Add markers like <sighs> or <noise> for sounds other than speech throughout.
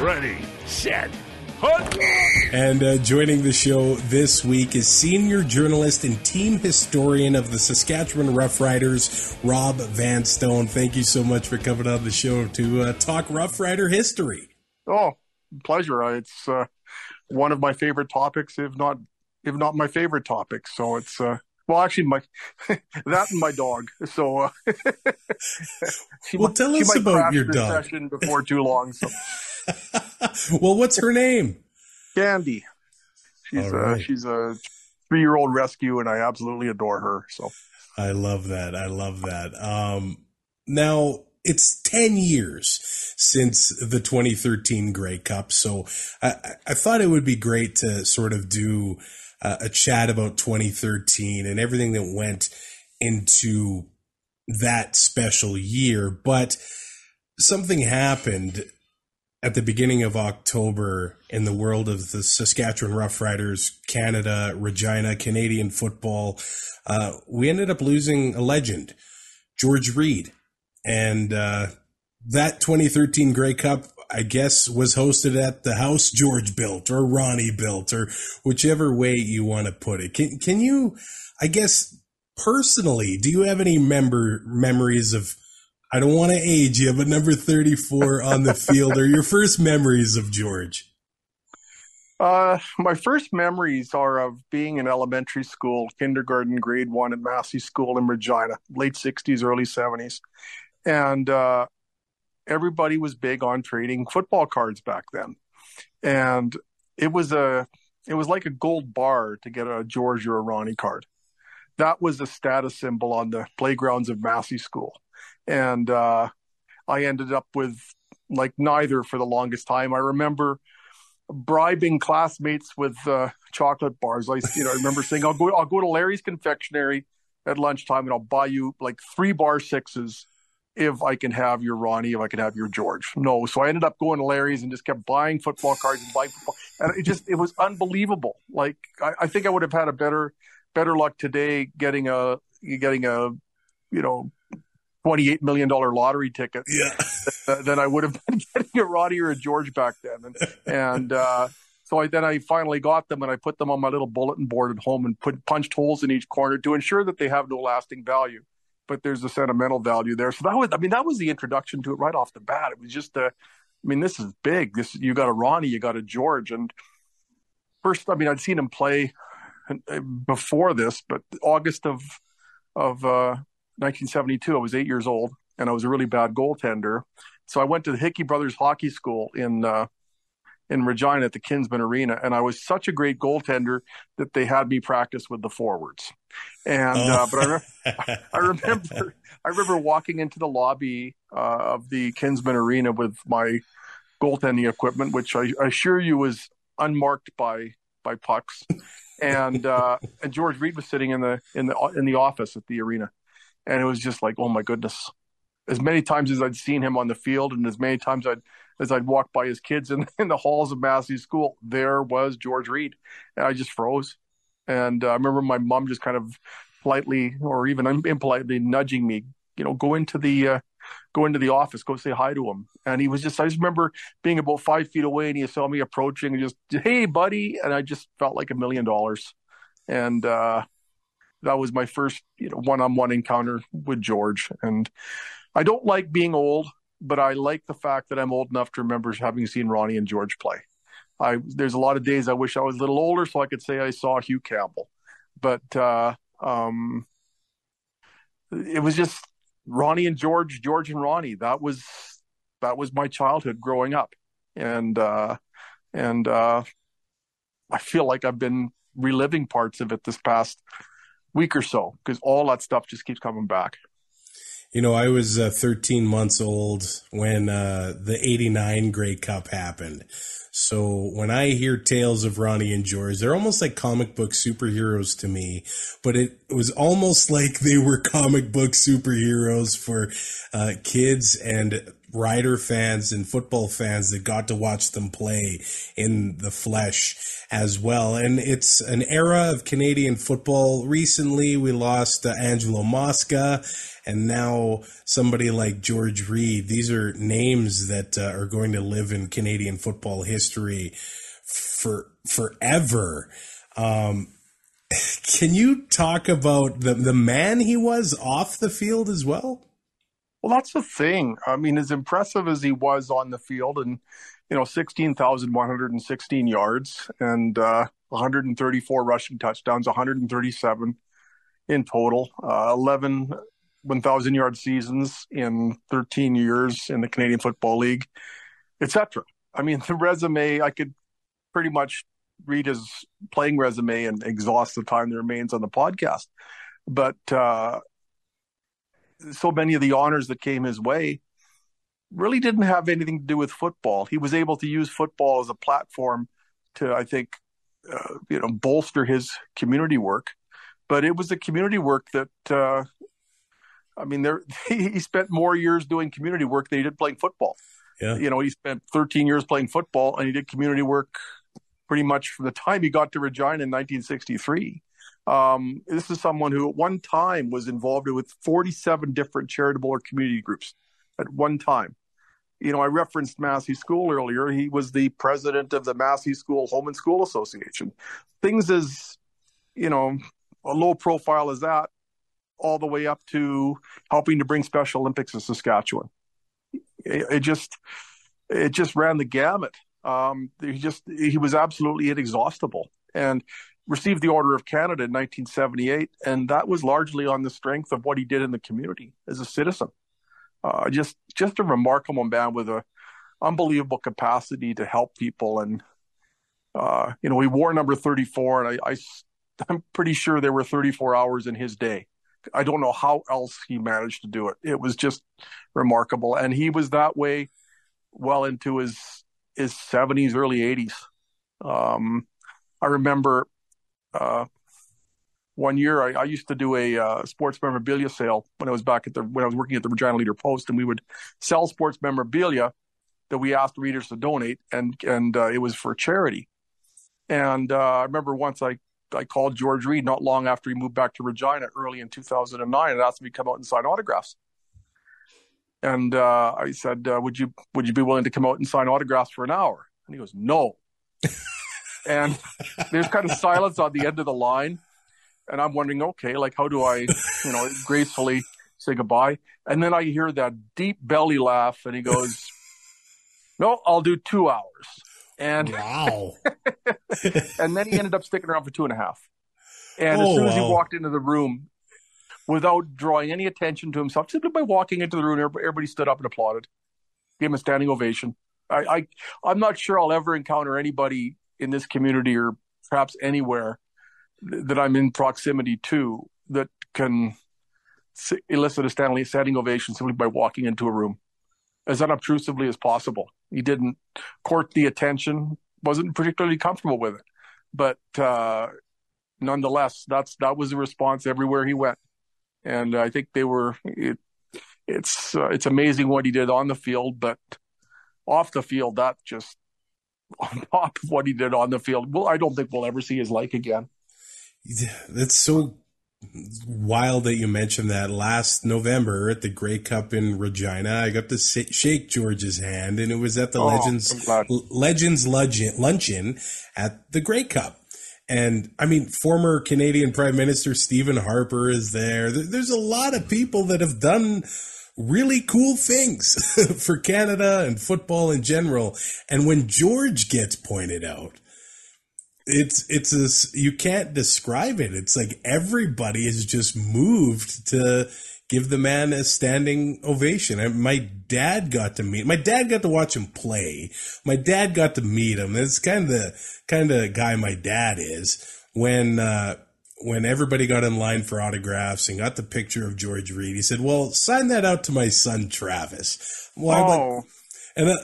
Ready, set, hunt! And uh, joining the show this week is senior journalist and team historian of the Saskatchewan Roughriders, Rob Vanstone. Thank you so much for coming on the show to uh, talk Rough Rider history. Oh, pleasure. It's uh, one of my favorite topics, if not if not my favorite topic. So it's uh, well, actually, my <laughs> that and my dog. So uh, <laughs> well, tell us about your dog. Session before too long. So. <laughs> <laughs> well, what's her name? Candy. She's uh, right. a, she's a three year old rescue, and I absolutely adore her. So I love that. I love that. Um, now it's 10 years since the 2013 Grey Cup. So I, I thought it would be great to sort of do uh, a chat about 2013 and everything that went into that special year. But something happened at the beginning of October in the world of the Saskatchewan Roughriders, Canada, Regina, Canadian football, uh, we ended up losing a legend, George Reed. And uh, that 2013 Grey Cup, I guess, was hosted at the house George built or Ronnie built or whichever way you want to put it. Can, can you, I guess, personally, do you have any member memories of I don't want to age you, but number 34 on the field are your first memories of George? Uh, my first memories are of being in elementary school, kindergarten, grade one at Massey School in Regina, late 60s, early 70s. And uh, everybody was big on trading football cards back then. And it was a it was like a gold bar to get a George or a Ronnie card. That was a status symbol on the playgrounds of Massey School and uh, I ended up with like neither for the longest time. I remember bribing classmates with uh, chocolate bars. I, you know, I remember saying, "I'll go, I'll go to Larry's Confectionery at lunchtime, and I'll buy you like three bar sixes if I can have your Ronnie, if I can have your George." No, so I ended up going to Larry's and just kept buying football cards and buying football, and it just it was unbelievable. Like I, I think I would have had a better better luck today getting a getting a you know twenty-eight million dollar lottery ticket yeah. than I would have <laughs> been getting a Ronnie or a George back then. And, and uh, so I, then I finally got them and I put them on my little bulletin board at home and put punched holes in each corner to ensure that they have no lasting value. But there's a sentimental value there. So that was, I mean, that was the introduction to it right off the bat. It was just a, I mean, this is big. This you got a Ronnie, you got a George, and first, I mean, I'd seen him play uh, before this, but August of of uh, 1972. I was eight years old, and I was a really bad goaltender. So I went to the Hickey Brothers Hockey School in uh, in Regina at the Kinsmen Arena, and I was such a great goaltender that they had me practice with the forwards. And oh. uh, but I, re- <laughs> I remember I remember walking into the lobby uh, of the Kinsmen Arena with my goaltending equipment, which I, I assure you was unmarked by by pucks. and uh, and George Reed was sitting in the in the in the office at the arena, and it was just like, oh my goodness. As many times as I'd seen him on the field, and as many times I'd as I'd walk by his kids in, <laughs> in the halls of Massey School, there was George Reed, and I just froze. And uh, I remember my mom just kind of politely, or even impolitely, nudging me, you know, go into the uh, go into the office, go say hi to him. And he was just, I just remember being about five feet away and he saw me approaching and just, hey, buddy. And I just felt like a million dollars. And, uh, that was my first you know one-on-one encounter with George. And I don't like being old, but I like the fact that I'm old enough to remember having seen Ronnie and George play. I there's a lot of days I wish I was a little older so I could say I saw Hugh Campbell, but uh, um, it was just Ronnie and George, George and Ronnie. That was that was my childhood growing up, and uh, and uh, I feel like I've been reliving parts of it this past week or so because all that stuff just keeps coming back. You know, I was uh, 13 months old when uh, the 89 Grey Cup happened. So when I hear tales of Ronnie and George, they're almost like comic book superheroes to me, but it was almost like they were comic book superheroes for uh, kids and Rider fans and football fans that got to watch them play in the flesh as well. And it's an era of Canadian football. Recently, we lost uh, Angelo Mosca and now somebody like George Reed. These are names that uh, are going to live in Canadian football history for forever. Um, <laughs> can you talk about the the man he was off the field as well? Well, that's the thing. I mean, as impressive as he was on the field, and you know, sixteen thousand one hundred and sixteen yards and uh, 134 rushing touchdowns, 137 in total, uh, 11 1,000 yard seasons in 13 years in the Canadian Football League, etc. I mean, <laughs> the resume, I could pretty much read his playing resume and exhaust the time that remains on the podcast. But uh, so many of the honors that came his way really didn't have anything to do with football. He was able to use football as a platform to, I think, uh, you know, bolster his community work. But it was the community work that uh, I mean, there <laughs> he spent more years doing community work than he did playing football. Yeah. You know, he spent 13 years playing football, and he did community work pretty much from the time he got to Regina in 1963. Um, this is someone who at one time was involved with 47 different charitable or community groups at one time. You know, I referenced Massey School earlier. He was the president of the Massey School Home and School Association. Things as, you know, a low profile as that all the way up to helping to bring Special Olympics to Saskatchewan. It, it just it just ran the gamut. Um, he just he was absolutely inexhaustible and received the Order of Canada in 1978, and that was largely on the strength of what he did in the community as a citizen. Uh, just just a remarkable man with a unbelievable capacity to help people and uh, you know he wore number 34 and I, I <laughs> i'm pretty sure there were 34 hours in his day I don't know how else he managed to do it. It was just remarkable, and he was that way well into his his seventies, early eighties. Um, I remember uh, one year I, I, used to do a uh, sports memorabilia sale when I was back at the when I was working at the Regina Leader Post, and we would sell sports memorabilia that we asked readers to donate, and and uh, it was for charity. And uh, I remember once I I called George Reed not long after he moved back to Regina early in 2009 and asked him to come out and sign autographs. And uh, I said, uh, "Would you would you be willing to come out and sign autographs for an hour?" And he goes, "No." <laughs> and there's kind of silence on the end of the line, and I'm wondering, okay, like how do I, you know, gracefully say goodbye? And then I hear that deep belly laugh, and he goes, "No, I'll do two hours." And wow. <laughs> and then he ended up sticking around for two and a half. And oh, as soon as he walked into the room, without drawing any attention to himself, simply by walking into the room, everybody stood up and applauded, gave him a standing ovation. I, I I'm not sure I'll ever encounter anybody in this community or perhaps anywhere that I'm in proximity to that can elicit a standing ovation simply by walking into a room as unobtrusively as possible. He didn't court the attention, wasn't particularly comfortable with it, but uh, nonetheless, that's that was the response everywhere he went, and I think they were. It, it's uh, it's amazing what he did on the field, but off the field, that just on <laughs> top of what he did on the field. Well, I don't think we'll ever see his like again. That's so wild that you mentioned that last November at the Grey Cup in Regina. I got to shake George's hand, and it was at the oh, Legends Legends luncheon at the Grey Cup. And I mean, former Canadian Prime Minister Stephen Harper is there. There's a lot of people that have done really cool things <laughs> for Canada and football in general. And when George gets pointed out, it's it's a you can't describe it. It's like everybody is just moved to give the man a standing ovation. My dad got to meet. My dad got to watch him play. My dad got to meet him. That's kind of the kind of guy my dad is. When uh, when everybody got in line for autographs and got the picture of George Reed, he said, "Well, sign that out to my son Travis." Well, oh. and uh,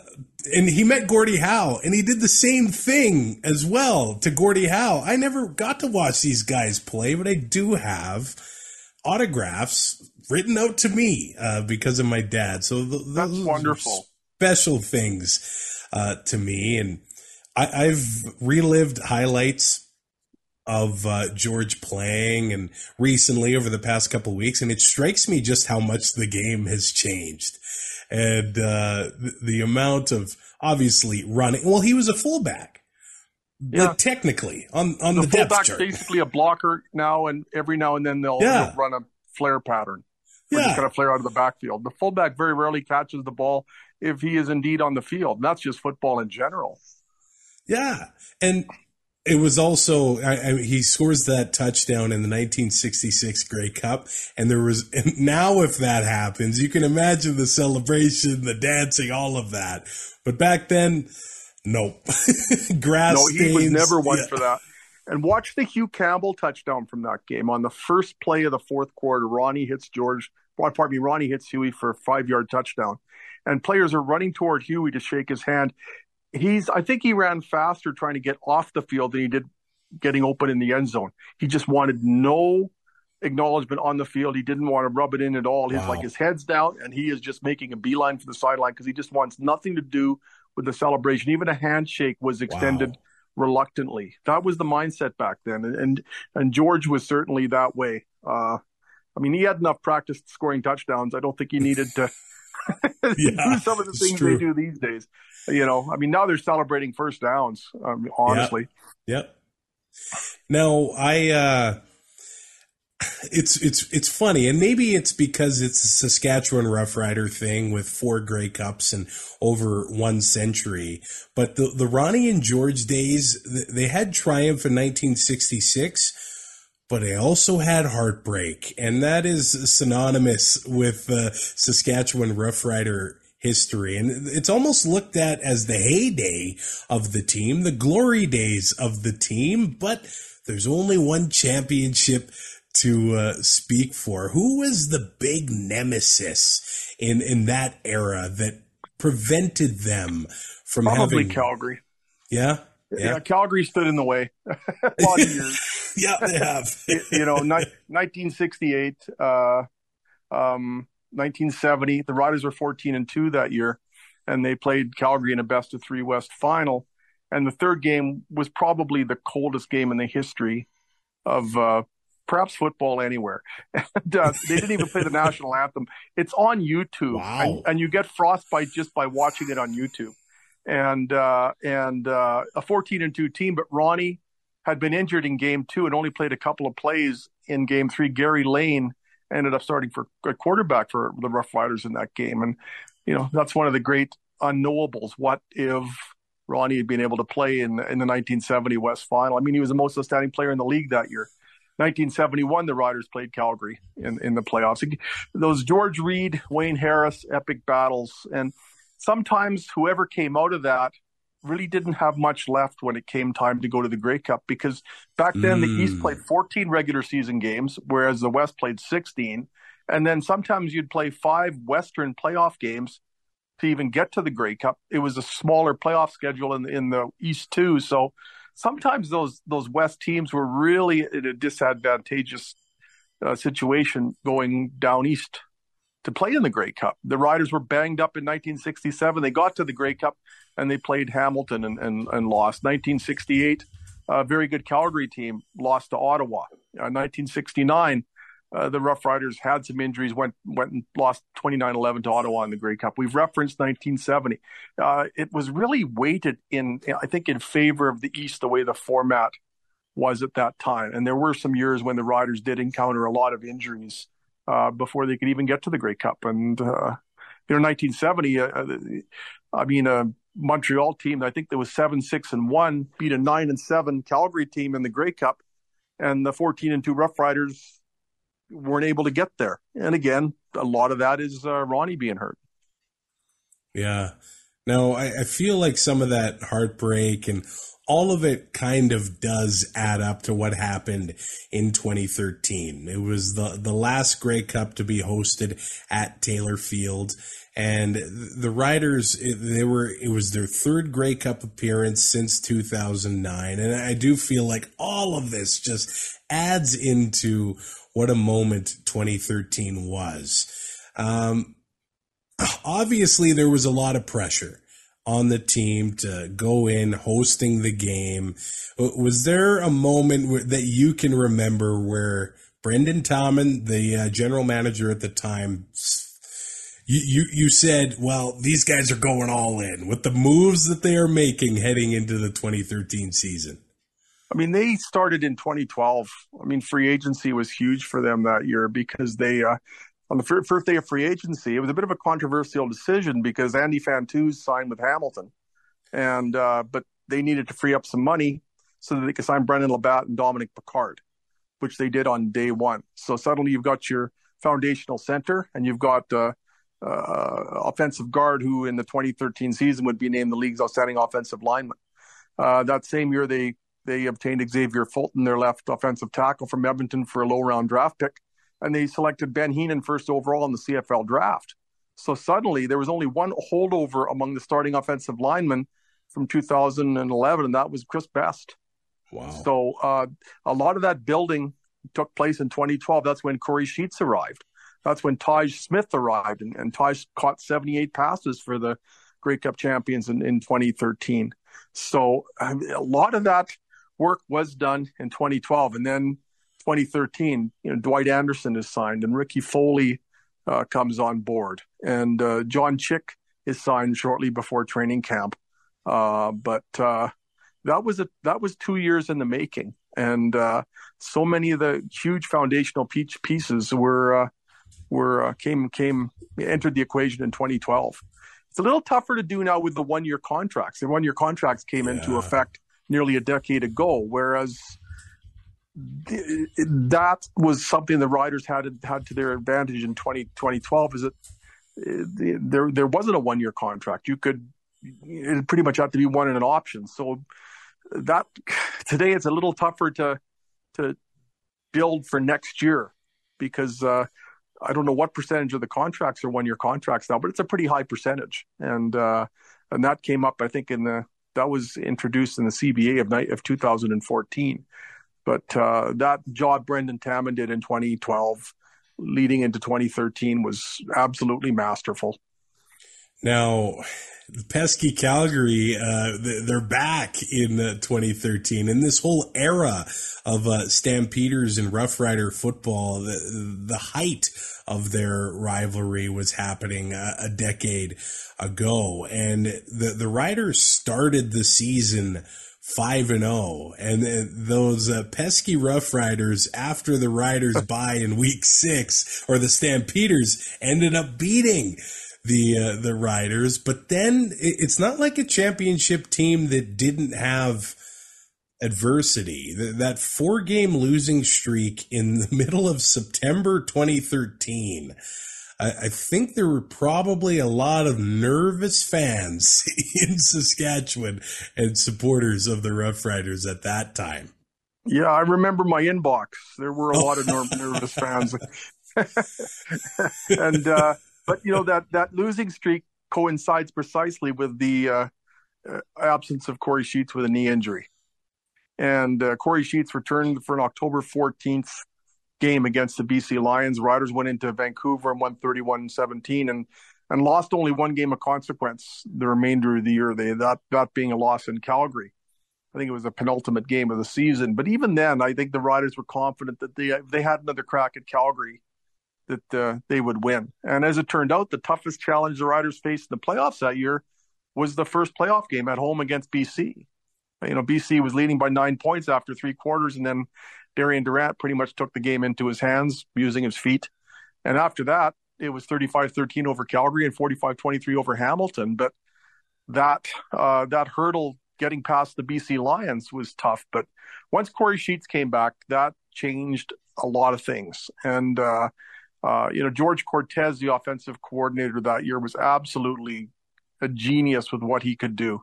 and he met Gordie Howe, and he did the same thing as well to Gordie Howe. I never got to watch these guys play, but I do have autographs written out to me uh, because of my dad. So th- that's wonderful, special things uh, to me, and I- I've relived highlights of uh, George playing and recently over the past couple weeks, and it strikes me just how much the game has changed and uh, the, the, amount of obviously running. Well, he was a fullback, yeah. technically on on the, the fullback's chart. basically a blocker now, and every now and then they'll, yeah. they'll run a flare pattern. Yeah, just kind of flare out of the backfield. The fullback very rarely catches the ball if he is indeed on the field. And that's just football in general. Yeah, and it was also I, I, he scores that touchdown in the 1966 Grey Cup, and there was and now if that happens, you can imagine the celebration, the dancing, all of that. But back then, nope, <laughs> grass. No, he stains, was never one yeah. for that. And watch the Hugh Campbell touchdown from that game on the first play of the fourth quarter. Ronnie hits George. Pardon me, Ronnie hits Huey for a five yard touchdown, and players are running toward Huey to shake his hand he's I think he ran faster trying to get off the field than he did getting open in the end zone. He just wanted no acknowledgement on the field. He didn't want to rub it in at all. He's wow. like his head's down and he is just making a beeline for the sideline because he just wants nothing to do with the celebration. Even a handshake was extended wow. reluctantly. That was the mindset back then. And and George was certainly that way. Uh, I mean, he had enough practice scoring touchdowns. I don't think he needed to <laughs> <laughs> yeah, some of the things true. they do these days. You know, I mean, now they're celebrating first downs. Um, honestly. Yep. yep. Now I. uh it's it's it's funny, and maybe it's because it's a Saskatchewan Roughrider thing with four Grey Cups and over one century. But the the Ronnie and George days, they had triumph in 1966, but they also had heartbreak, and that is synonymous with the uh, Saskatchewan Roughrider history. And it's almost looked at as the heyday of the team, the glory days of the team, but there's only one championship to uh, speak for. Who was the big nemesis in, in that era that prevented them from Probably having Calgary. Yeah. Yeah. yeah. Calgary stood in the way a lot of years. yeah, they have. <laughs> you know, ni- 1968, uh, um, 1970. The Riders were 14 and 2 that year, and they played Calgary in a best of three West final. And the third game was probably the coldest game in the history of uh, perhaps football anywhere. <laughs> And uh, they didn't even play the national <laughs> anthem. It's on YouTube, wow. and, and, you get frostbite just by watching it on YouTube. And uh, and uh, a 14 and 2 team, but Ronnie had been injured in game two and only played a couple of plays in game three. Gary Lane ended up starting for a quarterback for the Rough Riders in that game. And, you know, that's one of the great unknowables. What if Ronnie had been able to play in, in the 1970 West Final? I mean, he was the most outstanding player in the league that year. 1971, the Riders played Calgary in, in the playoffs. Those George Reed, Wayne Harris epic battles. And sometimes whoever came out of that really didn't have much left when it came time to go to the Grey Cup because back then mm. the East played mm. 14 regular season games, whereas the West played 16. And then sometimes you'd play five Western playoff games to even get to the Grey Cup. It was a smaller playoff schedule in, in the East too. So sometimes those, those West teams were really in a disadvantageous uh, situation going down East to play in the Grey Cup. The Riders were banged up in 1967. They got to the Grey Cup and they played Hamilton and, and, and lost. 1968, a very good Calgary team lost to Ottawa. Uh, 1969, uh, the Rough Riders had some injuries, went went and lost 29-11 to Ottawa in the Grey Cup. We've referenced 1970. Uh, it was really weighted in, I think, in favor of the East the way the format was at that time. And there were some years when the Riders did encounter a lot of injuries uh, before they could even get to the Grey Cup. And uh, you know, 1970, uh, uh, I mean, a Montreal team, I think there was seven, six, and one, beat a nine and seven Calgary team in the Grey Cup, and the 14 and two Rough Riders weren't able to get there. And again, a lot of that is uh, Ronnie being hurt. Yeah. No, I, I feel like some of that heartbreak and all of it kind of does add up to what happened in 2013. It was the the last Grey Cup to be hosted at Taylor Field, and the Riders they were it was their third Grey Cup appearance since 2009, and I do feel like all of this just adds into what a moment 2013 was. Um, obviously, there was a lot of pressure on the team to go in hosting the game. Was there a moment that you can remember where Brendan Taman, the uh, general manager at the time, you, you, you said, well, these guys are going all in with the moves that they are making heading into the 2013 season? I mean, they started in 2012. I mean, free agency was huge for them that year because they uh, on the first day of free agency, it was a bit of a controversial decision because Andy Fantuz signed with Hamilton, and uh, but they needed to free up some money so that they could sign Brendon LaBatte and Dominic Picard, which they did on day one. So suddenly you've got your foundational center, and you've got uh, uh, offensive guard who in the 2013 season would be named the league's outstanding offensive lineman. Uh, that same year, they they obtained Xavier Fulton, their left offensive tackle from Edmonton, for a low round draft pick and they selected Ben Heenan first overall in the CFL draft. So suddenly there was only one holdover among the starting offensive linemen from 2011, and that was Chris Best. Wow. So uh, a lot of that building took place in 2012. That's when Kory Sheets arrived. That's when Taj Smith arrived, and, and Taj caught 78 passes for the Grey Cup champions in, in 2013. So a lot of that work was done in 2012. And then 2013, you know, Dwight Anderson is signed and Ricky Foley uh, comes on board, and uh, John Chick is signed shortly before training camp. Uh, but uh, that was a that was two years in the making, and uh, so many of the huge foundational pieces were uh, were came came entered the equation in 2012. It's a little tougher to do now with the one year contracts. The one year contracts came yeah. into effect nearly a decade ago, whereas that was something the riders had had to their advantage in 20, 2012 is that uh, there there wasn't a one year contract. You could it pretty much had to be one in an option. So that <laughs> today it's a little tougher to to build for next year because uh, I don't know what percentage of the contracts are one year contracts now, but it's a pretty high percentage. And uh, and that came up I think in the that was introduced in the CBA of night of 2014. But uh, that job Brendan Taman did in 2012, leading into 2013, was absolutely masterful. Now, pesky Calgary, uh, they're back in uh, 2013, and this whole era of uh, Stampeders and Rough Rider football, the, the height of their rivalry was happening a, a decade ago, and the the Riders started the season five and zero, oh. and those uh, pesky Rough Riders after the Riders <laughs> bye in week six, or the Stampeders ended up beating the uh, the Riders. But then it's not like a championship team that didn't have adversity. That four game losing streak in the <laughs> middle of September 2013 I, I think there were probably a lot of nervous fans <laughs> in Saskatchewan and supporters of the Rough Riders at that time. Yeah, I remember my inbox. There were a lot of <laughs> nervous fans, <laughs> and uh, but you know that that losing streak coincides precisely with the uh, uh, absence of Kory Sheets with a knee injury, and uh, Kory Sheets returned for an October fourteenth game against the BC Lions. Riders went into Vancouver and won 31-17 and and lost only one game of consequence the remainder of the year. They that that being a loss in Calgary. I think it was the penultimate game of the season. But even then, I think the Riders were confident that they they had another crack at Calgary, that uh, they would win. And as it turned out, the toughest challenge the Riders faced in the playoffs that year was the first playoff game at home against BC. You know, BC was leading by nine points after three quarters, and then Darian Durant pretty much took the game into his hands using his feet. And after that, it was 35-13 over Calgary and 45-23 over Hamilton. But that uh, that hurdle getting past the BC Lions was tough. But once Kory Sheets came back, that changed a lot of things. And uh, uh, you know, George Cortez, the offensive coordinator that year, was absolutely a genius with what he could do.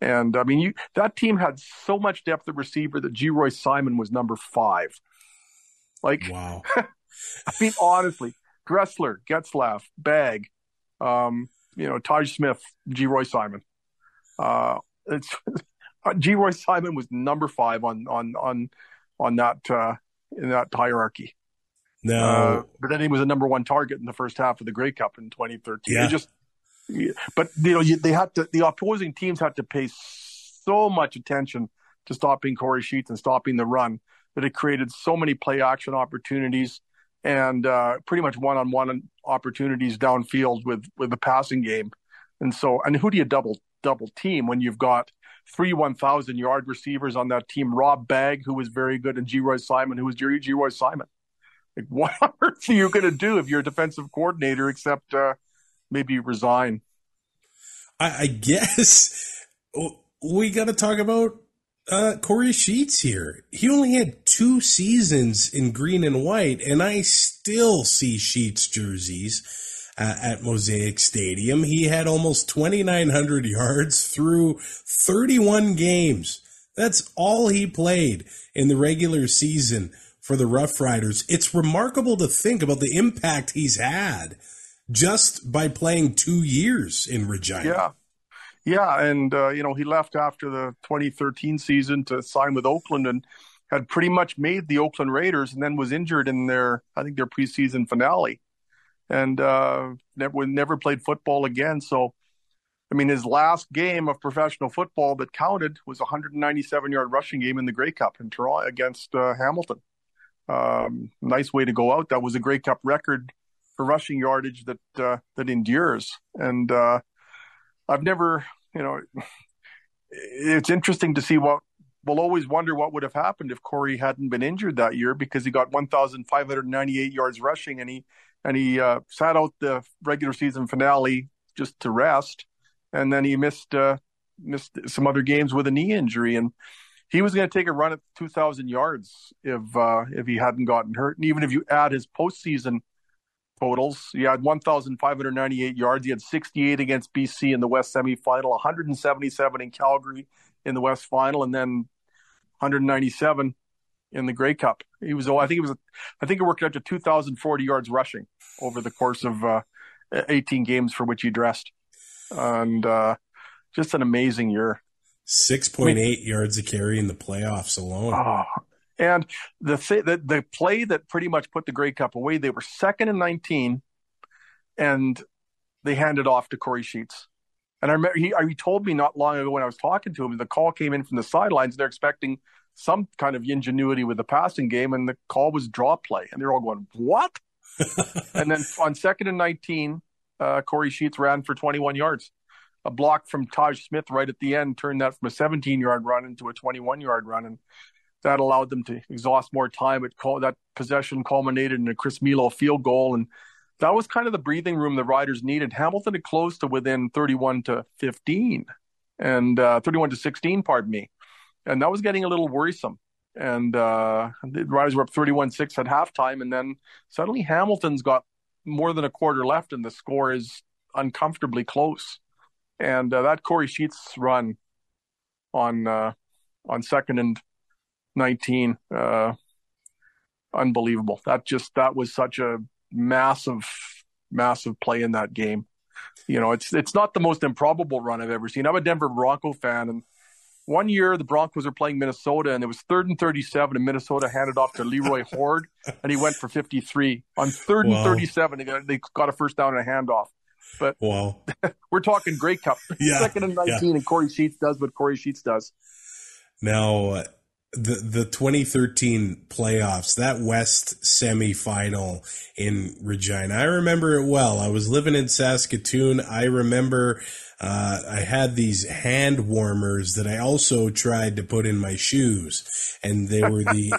And I mean, you, that team had so much depth of receiver that Geroy Simon was number five. Like, wow. <laughs> I mean, honestly, Dressler, Getzlaff, Bagg, um, you know, Taj Smith, Geroy Simon. Uh, it's <laughs> Geroy Simon was number five on on on on that uh, in that hierarchy. No, uh, but then he was a number one target in the first half of the Grey Cup in 2013. Yeah. It just, but you know, you, they had to. The opposing teams had to pay so much attention to stopping Kory Sheets and stopping the run that it created so many play action opportunities and uh, pretty much one on one opportunities downfield with with the passing game. And so, and who do you double double team when you've got three 1,000 yard receivers on that team? Rob Bagg, who was very good, and Geroy Simon, who was Geroy Simon. Like, <laughs> what are you going to do if you're a defensive coordinator except uh, maybe resign? I, I guess <laughs> we got to talk about uh, Kory Sheets here. He only had two seasons in green and white, and I still see Sheets jerseys uh, at Mosaic Stadium. He had almost 2,900 yards through 31 games. That's all he played in the regular season for the Rough Riders. It's remarkable to think about the impact he's had just by playing two years in Regina. Yeah. Yeah, and uh, you know he left after the 2013 season to sign with Oakland and had pretty much made the Oakland Raiders, and then was injured in their I think their preseason finale, and uh, never never played football again. So, I mean, his last game of professional football that counted was a 197 yard rushing game in the Grey Cup in Toronto against uh, Hamilton. Um, nice way to go out. That was a Grey Cup record rushing yardage that uh, that endures, and uh, I've never, you know, it's interesting to see what we'll always wonder what would have happened if Kory hadn't been injured that year because he got 1,598 yards rushing and he and he uh, sat out the regular season finale just to rest, and then he missed uh, missed some other games with a knee injury, and he was going to take a run at 2,000 yards if uh, if he hadn't gotten hurt, and even if you add his postseason totals. He had 1,598 yards. He had 68 against BC in the West semifinal, 177 in Calgary in the West final, and then 197 in the Grey Cup. He was, oh, I think it was, I think it worked out to 2,040 yards rushing over the course of uh, 18 games for which he dressed, and uh, just an amazing year. 6.8 I mean, yards a carry in the playoffs alone. Oh, and the, th- the the play that pretty much put the Grey Cup away, they were second and 19, and they handed off to Kory Sheets. And I remember he, he told me not long ago when I was talking to him, the call came in from the sidelines. They're expecting some kind of ingenuity with the passing game, and the call was draw play. And they're all going, What? <laughs> and then on second and 19, uh, Kory Sheets ran for 21 yards. A block from Taj Smith right at the end turned that from a 17 yard run into a 21 yard run. And that allowed them to exhaust more time. It that possession culminated in a Chris Milo field goal, and that was kind of the breathing room the Riders needed. Hamilton had closed to within 31 to 15, and uh, 31 to 16, pardon me, and that was getting a little worrisome. And uh, the Riders were up 31-6 at halftime, and then suddenly Hamilton's got more than a quarter left, and the score is uncomfortably close. And uh, that Kory Sheets run on uh, on second and 19. Uh, unbelievable. That just, that was such a massive, massive play in that game. You know, it's, it's not the most improbable run I've ever seen. I'm a Denver Bronco fan and one year the Broncos were playing Minnesota and it was third and 37 and Minnesota handed off to Leroy Hoard <laughs> and he went for 53 on third wow. and 37. They got, they got a first down and a handoff. But wow. <laughs> we're talking Grey Cup, yeah, second and 19 yeah. and Kory Sheets does what Kory Sheets does. Now, the the 2013 playoffs, that West semifinal in Regina. I remember it well. I was living in Saskatoon. I remember uh, I had these hand warmers that I also tried to put in my shoes, and they were the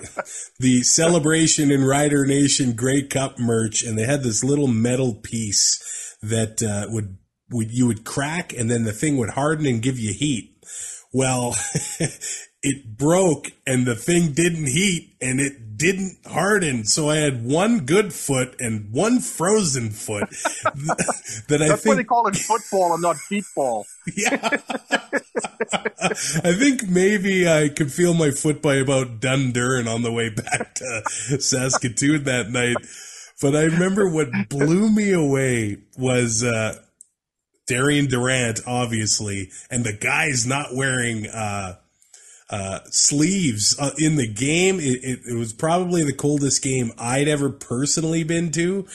<laughs> the celebration in Rider Nation Grey Cup merch, and they had this little metal piece that uh, would would you would crack, and then the thing would harden and give you heat. Well, <laughs> it broke and the thing didn't heat and it didn't harden. So I had one good foot and one frozen foot <laughs> that I That's think, why they call it football and not feetball. <laughs> Yeah. I think maybe I could feel my foot by about Dundurn on the way back to Saskatoon that night. But I remember what blew me away was uh, Darian Durant, obviously, and the guy's not wearing uh, uh, sleeves uh, in the game. It, it, it, was probably the coldest game I'd ever personally been to.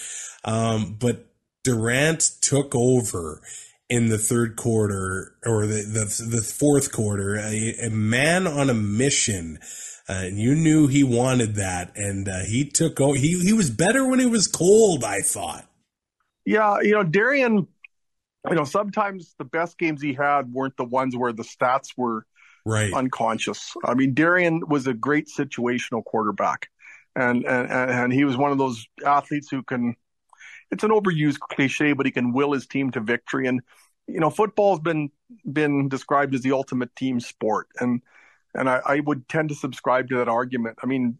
Um, but Durant took over in the third quarter or the, the, the fourth quarter, a, a, man on a mission. Uh, and you knew he wanted that, and uh, he took over. He he was better when it was cold. I thought. Yeah, you know, Darian. You know, sometimes the best games he had weren't the ones where the stats were right. unconscious. I mean, Darian was a great situational quarterback, and and and he was one of those athletes who can. It's an overused cliche, but he can will his team to victory. And you know, football's been been described as the ultimate team sport, and and I, I would tend to subscribe to that argument. I mean,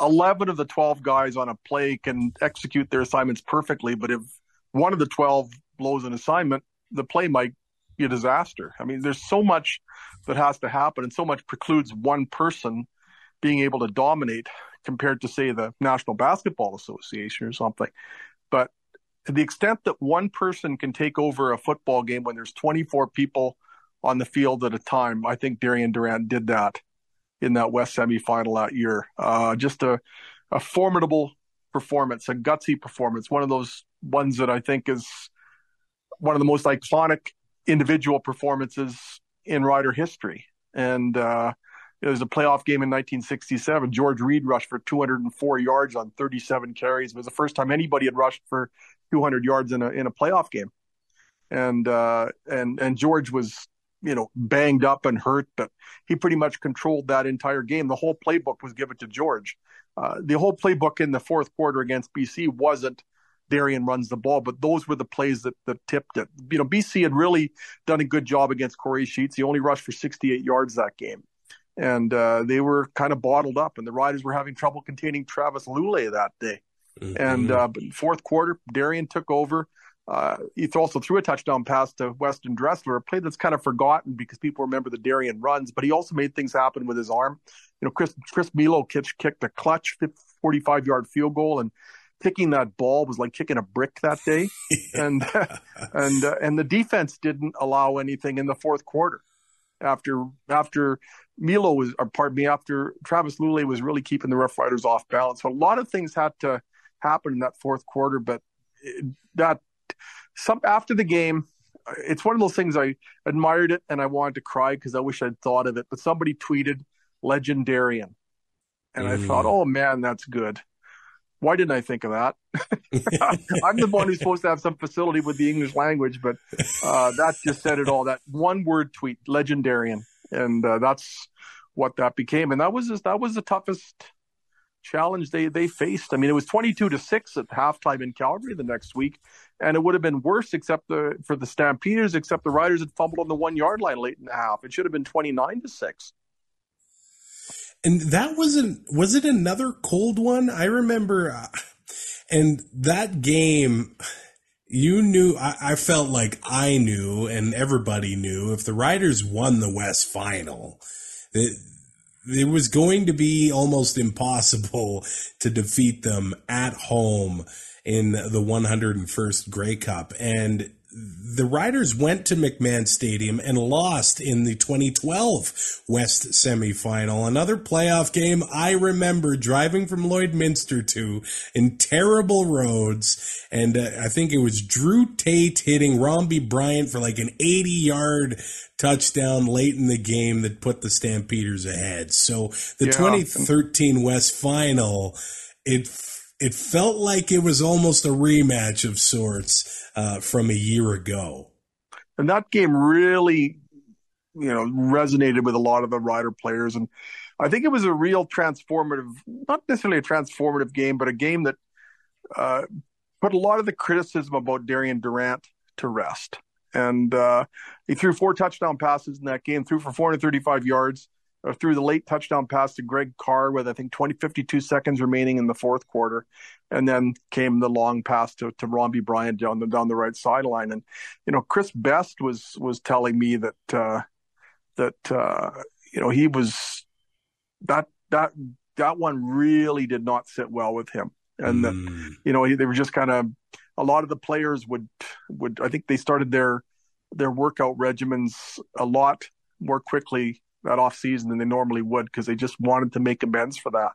eleven of the twelve guys on a play can execute their assignments perfectly, but if one of the twelve blows an assignment, the play might be a disaster. I mean, there's so much that has to happen, and so much precludes one person being able to dominate compared to, say, the National Basketball Association or something. But to the extent that one person can take over a football game when there's 24 people on the field at a time, I think Darian Durant did that in that West semifinal that year. Uh, just a, a formidable performance, a gutsy performance, one of those ones that I think is one of the most iconic individual performances in Rider history. And uh, it was a playoff game in 1967. George Reed rushed for 204 yards on 37 carries. It was the first time anybody had rushed for 200 yards in a in a playoff game. And uh, and and George was you know banged up and hurt, but he pretty much controlled that entire game. The whole playbook was given to George. Uh, the whole playbook in the fourth quarter against BC wasn't Darian runs the ball, but those were the plays that, that tipped it. You know, BC had really done a good job against Kory Sheets. He only rushed for 68 yards that game. And uh, they were kind of bottled up, and the Riders were having trouble containing Travis Lulay that day. Mm-hmm. And uh, but fourth quarter, Darian took over. Uh, he also threw a touchdown pass to Weston Dressler, a play that's kind of forgotten because people remember the Darian runs, but he also made things happen with his arm. You know, Chris Chris Milo kicked, kicked a clutch 45 yard field goal, and kicking that ball was like kicking a brick that day, <laughs> and <laughs> and uh, and the defense didn't allow anything in the fourth quarter. After after Milo was, or pardon me, after Travis Lulay was really keeping the Rough Riders off balance. So a lot of things had to happen in that fourth quarter, but that some after the game, it's one of those things I admired it and I wanted to cry because I wish I'd thought of it. But somebody tweeted legendarian, and mm. I thought, mm. oh man, that's good why didn't I think of that? <laughs> I'm the one who's supposed to have some facility with the English language, but uh, that just said it all. That one word tweet, legendarian, and uh, that's what that became. And that was just, that was the toughest challenge they they faced. I mean, it was 22 to six at halftime in Calgary the next week, and it would have been worse except the for the Stampeders, except the Riders had fumbled on the one yard line late in the half. It should have been 29 to six. And that wasn't, was it another cold one? I remember, uh, and that game, you knew, I, I, felt like I knew and everybody knew if the Riders won the West final, it, it was going to be almost <laughs> impossible to defeat them at home in the 101st Grey Cup. And the Riders went to McMahon Stadium and lost in the 2012 West semifinal. Another playoff game I remember driving from Lloydminster to in terrible roads. And uh, I think it was Drew Tate hitting Romby Bryant for like an 80 yard touchdown late in the game that put the Stampeders ahead. So the yeah. 2013 West final, it it felt like it was almost a rematch of sorts uh, from a year ago. And that game really, you know, resonated with a lot of the Rider players. And I think it was a real transformative, not necessarily a transformative game, but a game that uh, put a lot of the criticism about Darian Durant to rest. And uh, he threw four touchdown passes in that game, threw for 435 yards, or threw the late touchdown pass to Greg Carr with I think 20, 52 seconds remaining in the fourth quarter, and then came the long pass to to Romby Bryant down the down the right sideline. And you know, Chris Best was was telling me that uh, that uh, you know he was that that that one really did not sit well with him, and mm. that you know they were just kind of a lot of the players would would I think they started their their workout regimens a lot more quickly that off season than they normally would because they just wanted to make amends for that,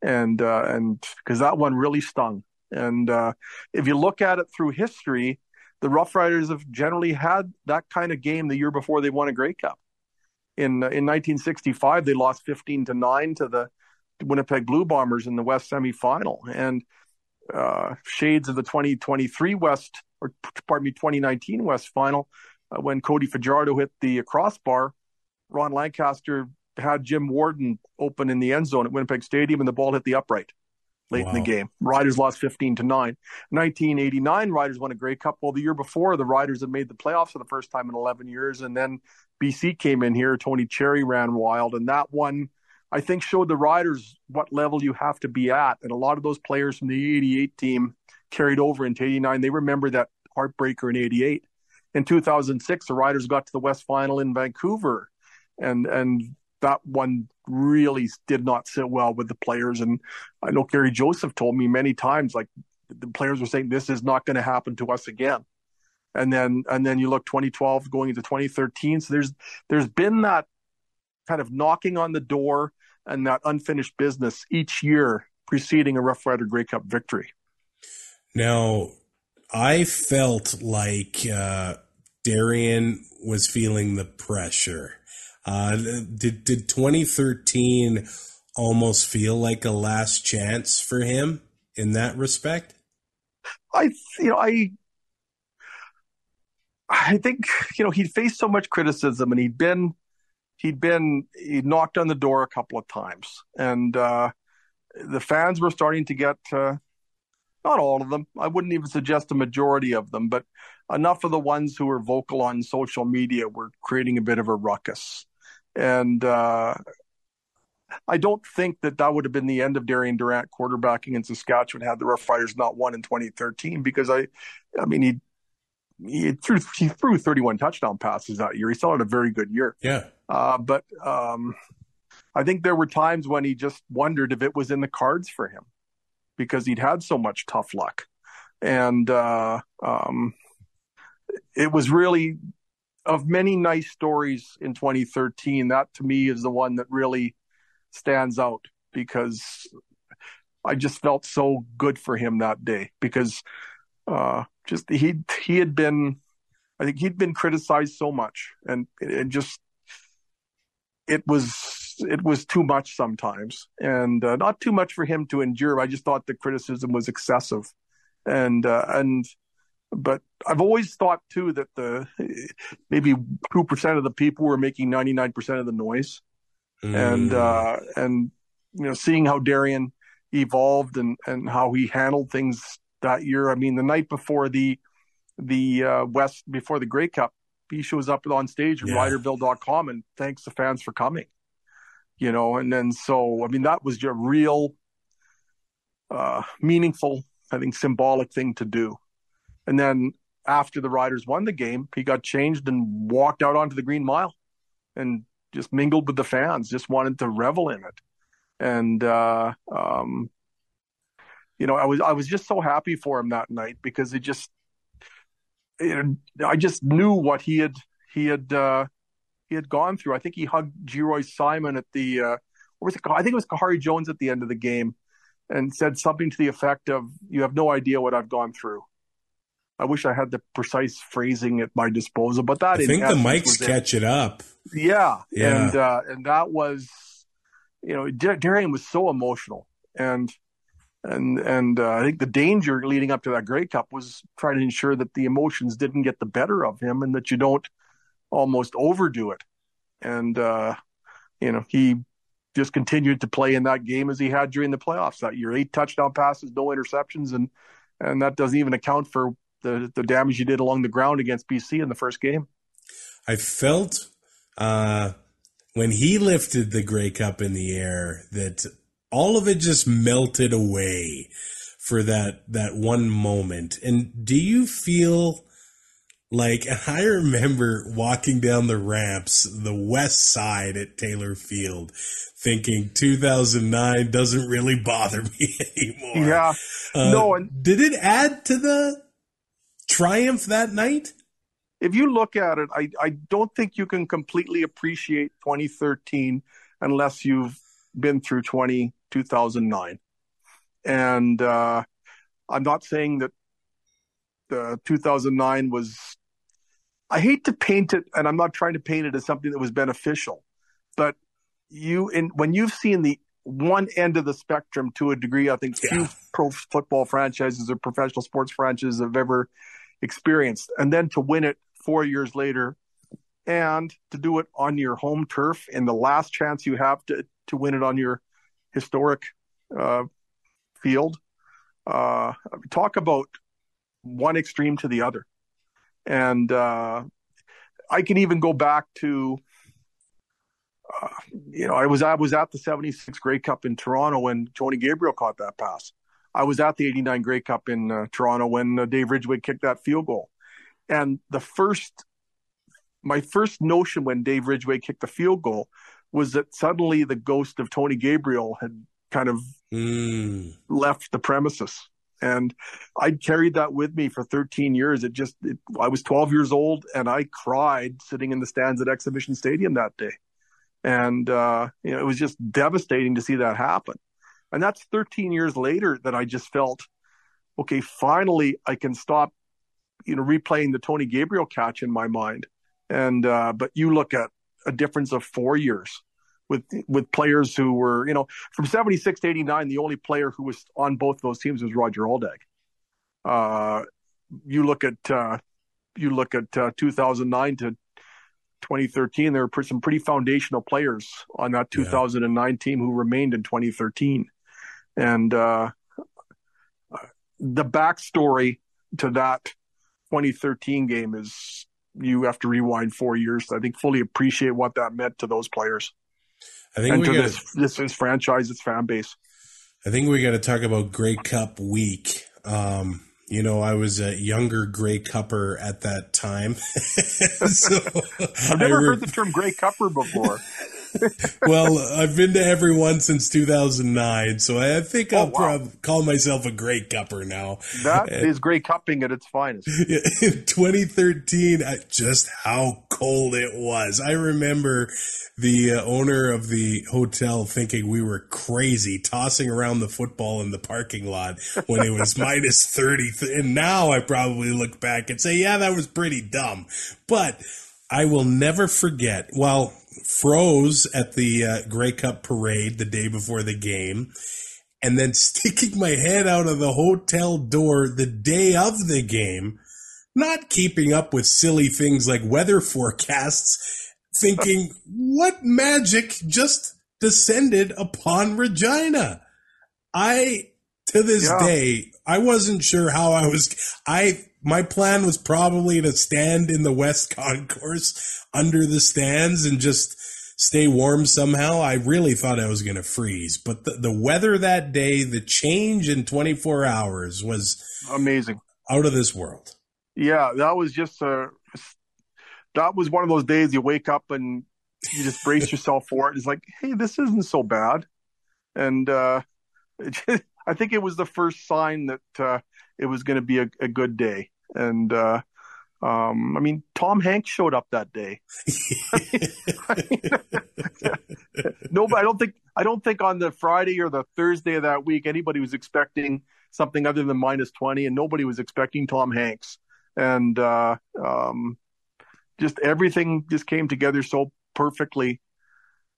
and uh, and because that one really stung. And uh, if you look at it through history, the Rough Riders have generally had that kind of game the year before they won a Grey Cup. In uh, in 1965, they lost 15 to nine to the Winnipeg Blue Bombers in the West semifinal, and uh, shades of the 2023 West or pardon me 2019 West final uh, when Cody Fajardo hit the crossbar Ron Lancaster had Jim Worden open in the end zone at Winnipeg Stadium, and the ball hit the upright late wow. in the game. Riders lost 15 to 9. 1989, Riders won a Grey Cup. Well, the year before, the Riders had made the playoffs for the first time in 11 years. And then BC came in here. Tony Cherry ran wild. And that one, I think, showed the Riders what level you have to be at. And a lot of those players from the 88 team carried over into 89. They remember that heartbreaker in 88. In 2006, the Riders got to the West Final in Vancouver and and that one really did not sit well with the players. And I know Gary Joseph told me many times, like the players were saying, "This is not going to happen to us again." And then and then you look 2012 going into 2013. So there's there's been that kind of knocking on the door and that unfinished business each year preceding a Rough Rider Grey Cup victory. Now, I felt like uh, Darian was feeling the pressure uh, did did 2013 almost feel like a last chance for him in that respect? I you know I I think you know he'd faced so much criticism and he'd been he'd been he knocked on the door a couple of times and uh, the fans were starting to get uh, not all of them I wouldn't even suggest a majority of them but enough of the ones who were vocal on social media were creating a bit of a ruckus and uh, I don't think that that would have been the end of Darian Durant quarterbacking in Saskatchewan had the Rough Riders not won in 2013 because I, I mean he he threw he threw 31 touchdown passes that year. He still had a very good year. Yeah. Uh, but um, I think there were times when he just wondered if it was in the cards for him because he'd had so much tough luck, and uh, um, it was really of many nice stories in 2013, that to me is the one that really stands out because I just felt so good for him that day because uh, just he he had been I think he'd been criticized so much and it just it was it was too much sometimes and uh, not too much for him to endure. I just thought the criticism was excessive and uh, and but I've always thought too that the maybe two percent of the people were making ninety nine percent of the noise, mm. and uh, and you know seeing how Darian evolved and and how he handled things that year. I mean, the night before the the uh, West before the Grey Cup, he shows up on stage at yeah. Riderville.com and thanks the fans for coming. You know, and then so I mean that was a real uh, meaningful, I think, symbolic thing to do. And then after the Riders won the game, he got changed and walked out onto the Green Mile and just mingled with the fans, just wanted to revel in it. And uh, um, you know, I was I was just so happy for him that night because it just it, I just knew what he had he had uh, he had gone through. I think he hugged Geroy Simon at the uh, was it? I think it was Khari Jones at the end of the game, and said something to the effect of, "You have no idea what I've gone through." I wish I had the precise phrasing at my disposal, but that I think the mics catch it. it up. Yeah, yeah, and uh, and that was, you know, Darian was so emotional, and and and uh, I think the danger leading up to that Grey Cup was trying to ensure that the emotions didn't get the better of him, and that you don't almost overdo it. And uh, you know, he just continued to play in that game as he had during the playoffs that year. Eight touchdown passes, no interceptions, and and that doesn't even account for the the damage you did along the ground against BC in the first game. I felt uh, when he lifted the Grey Cup in the air, that all of it just melted away for that that one moment. And do you feel like <laughs> I remember walking down the ramps, the west side at Taylor Field, thinking 2009 doesn't really bother <laughs> me anymore. Yeah. Uh, no, and did it add to the triumph that night? if you look at it, I, I don't think you can completely appreciate 2013 unless you've been through 20, 2009. And uh, I'm not saying that the 2009 was, I hate to paint it, and I'm not trying to paint it as something that was beneficial, but you, in, when you've seen the one end of the spectrum to a degree, I think few Yeah. pro football franchises or professional sports franchises have ever experienced. And then to win it four years later and to do it on your home turf and the last chance you have to, to win it on your historic uh, field. Uh, talk about one extreme to the other. And uh, I can even go back to, uh, you know, I was I was at the '76 Grey Cup in Toronto when Tony Gabriel caught that pass. I was at the '89 Grey Cup in uh, Toronto when uh, Dave Ridgway kicked that field goal. And the first, my first notion when Dave Ridgway kicked the field goal was that suddenly the ghost of Tony Gabriel had kind of Mm. left the premises. And I'd carried that with me for 13 years. It just, it, I was 12 years old and I cried sitting in the stands at Exhibition Stadium that day. And, uh, you know, it was just devastating to see that happen. And that's 13 years later that I just felt, okay, finally I can stop, you know, replaying the Tony Gabriel catch in my mind. And, uh, but you look at a difference of four years with, with players who were, you know, from 76 to 89, the only player who was on both those teams was Roger Aldag. Uh, you look at, uh, you look at uh, 2009 to 2013, there were some pretty foundational players on that 2009 team who remained in 2013. And uh, the backstory to that 2013 game is you have to rewind four years I think, fully appreciate what that meant to those players I think and we to got. this, this, this franchise, its fan base. I think we got to talk about Grey Cup week. Um, you know, I was a younger Grey Cupper at that time. <laughs> so I've never re- heard the term Grey Cupper before. <laughs> well, I've been to every one since 2009, so I think I'll Oh, wow. prob- call myself a great Cupper now. That is great Cupping at its finest. <laughs> in 2013, I, just how cold it was. I remember the uh, owner of the hotel thinking we were crazy, tossing around the football in the parking lot when it was <laughs> minus 30. And now I probably look back and say, yeah, that was pretty dumb. But I will never forget. Well, froze at the uh, Grey Cup parade the day before the game and then <laughs> sticking my head out of the hotel door the day of the game, not keeping up with silly things like weather <laughs> forecasts, thinking, <laughs> what magic just descended upon Regina? I, to this Yeah. day, I wasn't sure how I was, I, my plan was probably to stand in the West Concourse under the stands and just stay warm somehow. I really thought I was going to freeze, but the, the weather that day, the change in 24 hours was Amazing. out of this world. Yeah, that was just a. That was one of those days you wake up and you just brace <laughs> yourself for it. It's like, hey, this isn't so bad, and uh, it <laughs> just, I think it was the first sign that uh, it was going to be a, a good day. And uh, um, I mean, Tom Hanks showed up that day. <laughs> no, but I don't think I don't think on the Friday or the Thursday of that week anybody was expecting something other than minus twenty, and nobody was expecting Tom Hanks. And uh, um, just everything just came together so perfectly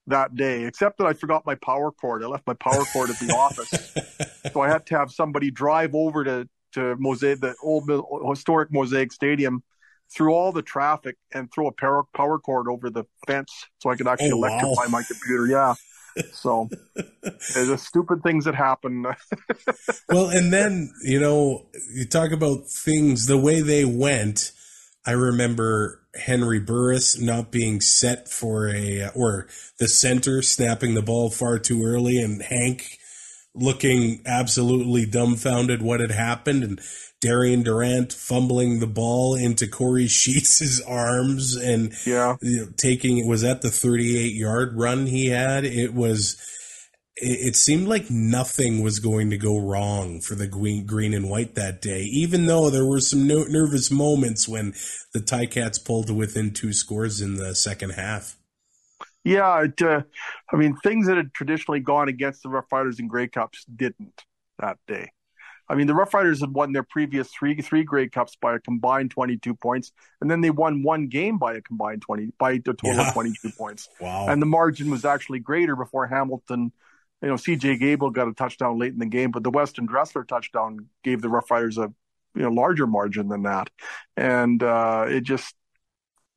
that day, except that I forgot my power cord. I left my power cord at the office, <laughs> so I had to have somebody drive over to to Mosaic, the old historic Mosaic Stadium, through all the traffic and throw a power power cord over the fence so I could actually Oh, wow. electrify my computer. Yeah. So <laughs> there's just stupid things that happen. <laughs> well, and then, you know, you talk about things the way they went. I remember Henry Burris not being set for a, or the center snapping the ball far too early and Hank looking absolutely dumbfounded what had happened and Darian Durant fumbling the ball into Kory <laughs> Sheets' arms and yeah. you know, taking it was at the 38 yard run he had. It was, it, seemed like nothing was going to go wrong for the green, green and white that day, even though there were some no, nervous moments when the Ticats pulled to within two scores in the second half. Yeah, it, uh, I mean, things that had traditionally gone against the Rough Riders and Grey Cups didn't that day. I mean, the Rough Riders had won their previous three three Grey Cups by a combined 22 points, and then they won one game by a combined 20 by a total yeah. of 22 points. <laughs> Wow! And the margin was actually greater before Hamilton. You know, C.J. Gable got a touchdown late in the game, but the Weston Dressler touchdown gave the Rough Riders a you know larger margin than that, and uh, it just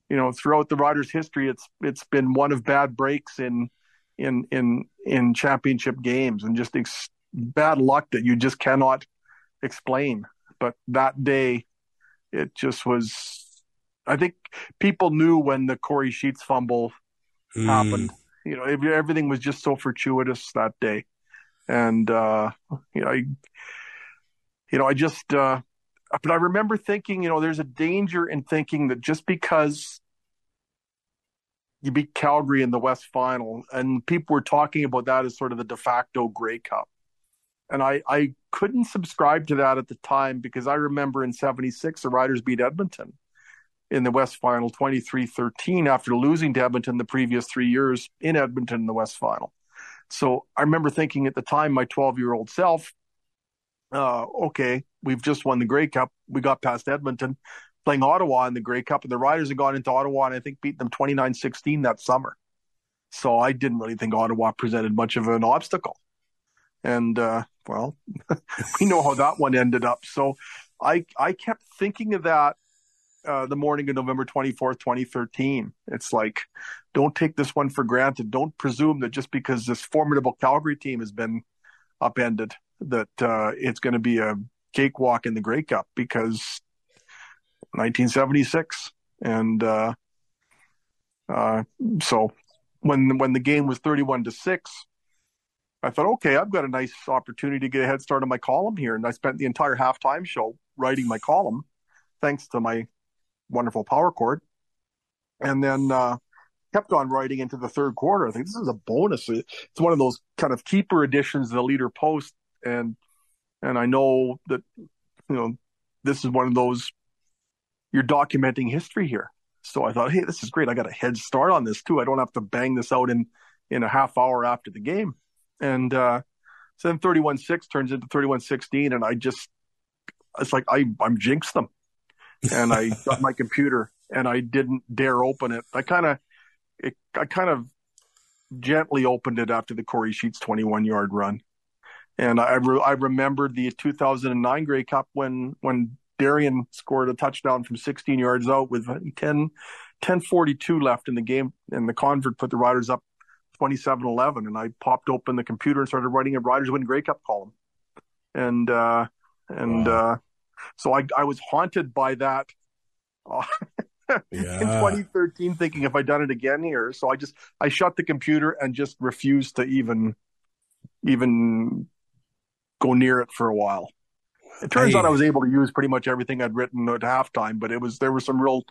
you know throughout the Riders' history, it's it's been one of bad breaks in in in in championship games, and just ex- bad luck that you just cannot explain. But that day, it just was. I think people knew when the Kory Sheets fumble mm. happened. You know, everything was just so fortuitous that day, and uh, you know, I, you know, I just. Uh, but I remember thinking, you know, there's a danger in thinking that just because you beat Calgary in the West Final, and people were talking about that as sort of the de facto Grey Cup and I, I couldn't subscribe to that at the time because I remember in 76, the Riders beat Edmonton in the West Final 23 13 after losing to Edmonton the previous three years in Edmonton in the West Final. So I remember thinking at the time, my 12 year old self, uh, okay, we've just won the Grey Cup. We got past Edmonton playing Ottawa in the Grey Cup, and the Riders had gone into Ottawa and I think beat them 29 16 that summer. So I didn't really think Ottawa presented much of an obstacle. And uh, well, <laughs> we know how that one ended up. So I I kept thinking of that uh, the morning of November 24th, 2013. It's like, don't take this one for granted. Don't presume that just because this formidable Calgary team has been upended, that uh, it's going to be a cakewalk in the Grey Cup because 1976. And uh, uh, so when when the game was 31 to 6, I thought, okay, I've got a nice opportunity to get a head start on my column here. And I spent the entire halftime show writing my column, thanks to my wonderful power cord. And then uh, kept on writing into the third quarter. I think this is a bonus. It's one of those kind of keeper editions of the leader post. And and I know that you know this is one of those you're documenting history here. So I thought, hey, this is great. I got a head start on this too. I don't have to bang this out in in a half hour after the game. And uh, so then 31 6 turns into 31 16. And I just, it's like I, I'm jinxed them. And I <laughs> got my computer and I didn't dare open it. I kind of, I kind of gently opened it after the Kory Sheets 21 yard run. And I, re- I remembered the 2009 Grey Cup when, when Darian scored a touchdown from 16 yards out with 10, 1042 left in the game. And the convert put the Riders up 27-11. and I popped open the computer and started writing a Riders Win Grey Cup column. And, uh, and, wow. uh, so I, I was haunted by that uh, <laughs> yeah. in 2013, thinking if I done it again here. So I just, I shut the computer and just refused to even, even go near it for a while. It turns I, out I was able to use pretty much everything I'd written at halftime, but it was, there were some real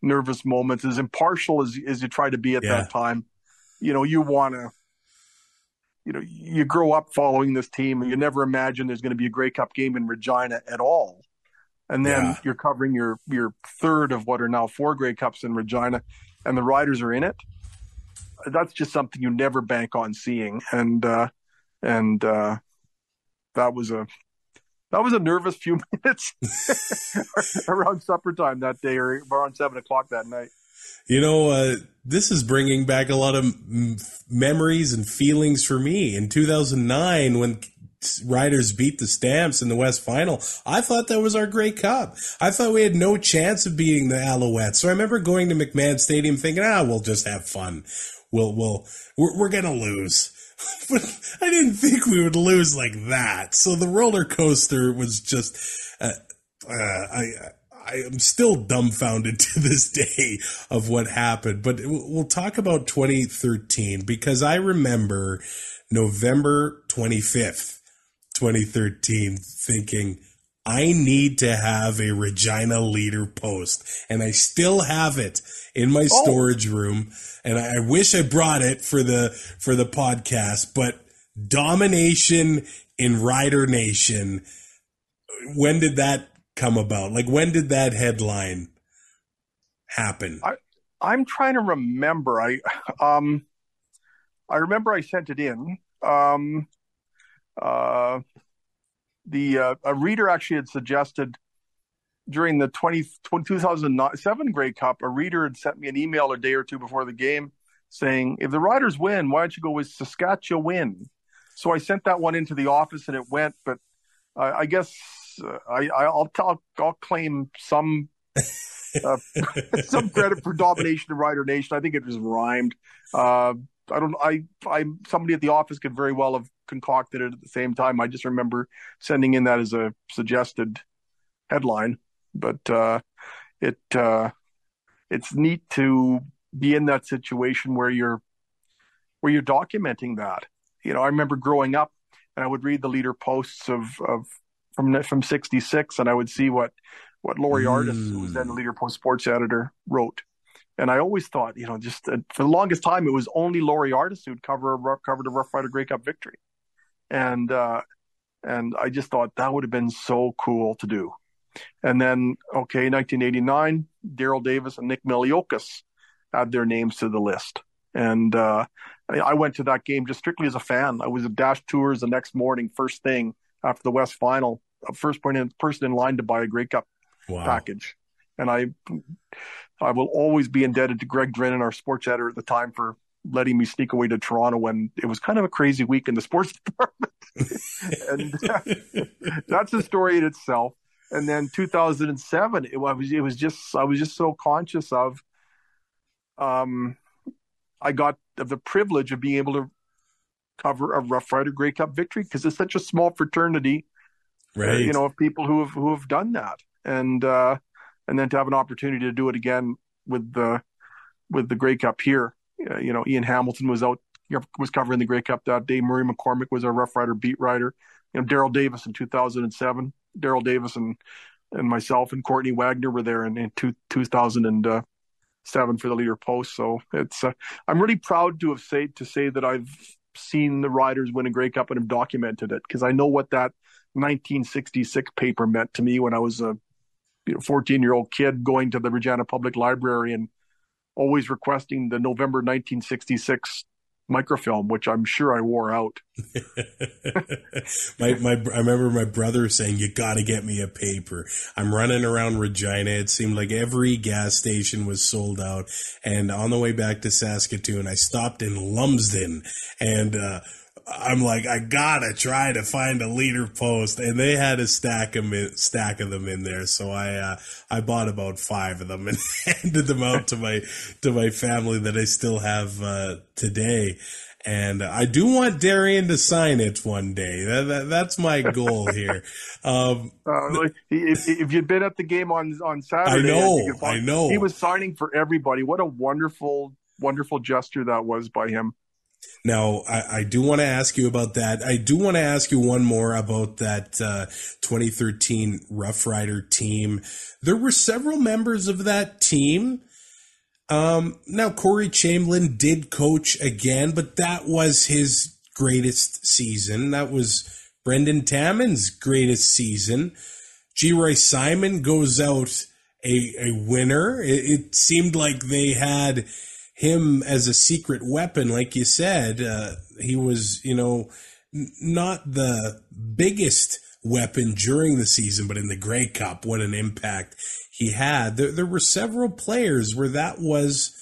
nervous moments as impartial as, as you try to be at yeah. that time you know, you want to, you know, you grow up following this team and you never imagine there's going to be a Grey Cup game in Regina at all. And then yeah. you're covering your, your third of what are now four Grey Cups in Regina and the Riders are in it. That's just something you never bank on seeing. And, uh, and, uh, that was a, that was a nervous few <laughs> minutes <laughs> around supper time that day or around seven o'clock that night. You know, uh, this is bringing back a lot of m- memories and feelings for me. In 2009, when Riders beat the Stamps in the West Final, I thought that was our great Cup. I thought we had no chance of beating the Alouettes. So I remember going to McMahon Stadium thinking, ah, we'll just have fun. We'll, we'll, we're, we're gonna lose. <laughs> but I didn't think we would lose like that. So the roller coaster was just, uh, uh, I, I, am still dumbfounded <laughs> to this day of what happened. But we'll talk about 2013 because I remember November 25th, 2013, thinking, I need to have a Regina leader post. And I still have it in my oh. storage room. And I wish I brought it for the, for the podcast, but domination in Rider Nation. When did that come about? Like, when did that headline happen? I, I'm trying to remember. I, um, I remember I sent it in. Um, uh, the uh, a reader actually had suggested during the 20, 2007 Grey Cup, a reader had sent me an email a day or two before the game saying, if the Riders win, why don't you go with Saskatchewan? So I sent that one into the office and it went, but uh, I guess uh, I, I'll, I'll, I'll claim some uh, <laughs> some credit for domination of Rider Nation. I think it just rhymed. I don't. I. I. Somebody at the office could very well have concocted it at the same time. I just remember sending in that as a suggested headline, but uh, it. Uh, it's neat to be in that situation where you're where you're documenting that. You know, I remember growing up, and I would read the leader posts of of from from '66, and I would see what what Laurie mm. Artis, who was then the leader post sports editor, wrote and I always thought, you know, just uh, for the longest time, it was only Laurie Artis who'd cover a, covered a Rough Rider Grey Cup victory, and uh, and I just thought that would have been so cool to do. And then, okay, 1989, Daryl Davis and Nick Miliokas add their names to the list, and uh, I went to that game just strictly as a fan. I was at Dash Tours the next morning, first thing after the West Final, first person in line to buy a Grey Cup wow. package, and I I will always be indebted to Greg Drennan, our sports editor at the time, for letting me sneak away to Toronto when it was kind of a crazy week in the sports <laughs> department. and <laughs> that's a story in itself. And then 2007, it was it was just I was just so conscious of. Um, I got the privilege of being able to cover a Rough Rider Grey Cup victory because it's such a small fraternity, right? Uh, you know, of people who have who have done that, and uh, and then to have an opportunity to do it again with the with the Grey Cup here. Uh, you know, Ian Hamilton was out was covering the Grey Cup that day. Murray McCormick was our Rough Rider beat writer. You know, Daryl Davis in 2007. Daryl Davis and and myself and Courtney Wagner were there in, in two, 2007 for the leader post. So it's uh, I'm really proud to have say to say that I've seen the riders win a Grey Cup and have documented it because I know what that 1966 paper meant to me when I was a 14 year old kid going to the Regina Public Library and always requesting the November 1966 microfilm, which I'm sure I wore out. <laughs> my, my, I remember my brother saying, you got to get me a paper. I'm running around Regina. It seemed like every gas station was sold out. And on the way back to Saskatoon, I stopped in Lumsden and, uh, I'm like, I gotta try to find a leader post, and they had a stack of in, stack of them in there. So I uh, I bought about five of them and <laughs> handed them out to my to my family that I still have uh, today. And I do want Darian to sign it one day. That, that, that's my goal here. <laughs> Um, uh, if, if, you'd been at the game on on Saturday, I know, I, I know, he was signing for everybody. What a wonderful, wonderful gesture that was by him. Now, I, I do want to ask you about that. I do want to ask you one more about that uh, 2013 Rough Rider team. There were several members of that team. Um, now, Corey Chamberlin did coach again, but that was his greatest season. That was Brendan Taman's greatest season. Geroy Simon goes out a, a winner. It, it seemed like they had him as a secret weapon, like you said, uh, he was, you know, n- not the biggest weapon during the season, but in the Grey Cup, what an impact he had. There, there were several players where that was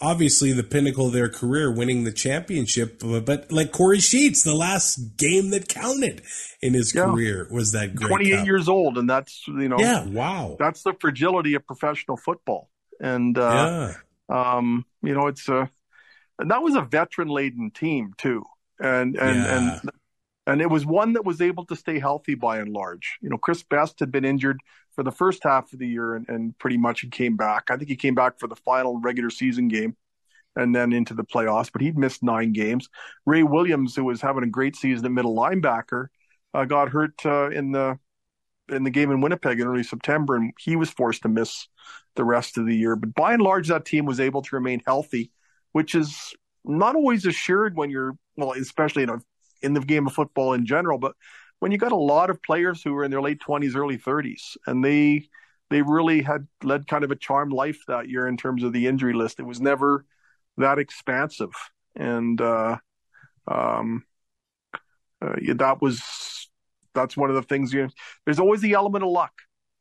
obviously the pinnacle of their career, winning the championship. But like Kory Sheets, the last game that counted in his yeah. career was that Grey 28 Cup. years old, and that's you know, yeah, wow, that's the fragility of professional football. And uh, yeah. Um, you know, it's a and that was a veteran laden team too, and and yeah. and And it was one that was able to stay healthy by and large. You know, Chris Best had been injured for the first half of the year and, and pretty much he came back. I think he came back for the final regular season game and then into the playoffs, but he'd missed nine games. Rey Williams, who was having a great season at middle linebacker, uh, got hurt uh, in the in the game in Winnipeg in early September, and he was forced to miss the rest of the year. But by and large, that team was able to remain healthy, which is not always assured when you're well, especially in a in the game of football in general, but when you got a lot of players who were in their late twenties, early thirties, and they they really had led kind of a charmed life that year in terms of the injury list. It was never that expansive, and uh, um, uh, that was that's one of the things. You there's always the element of luck,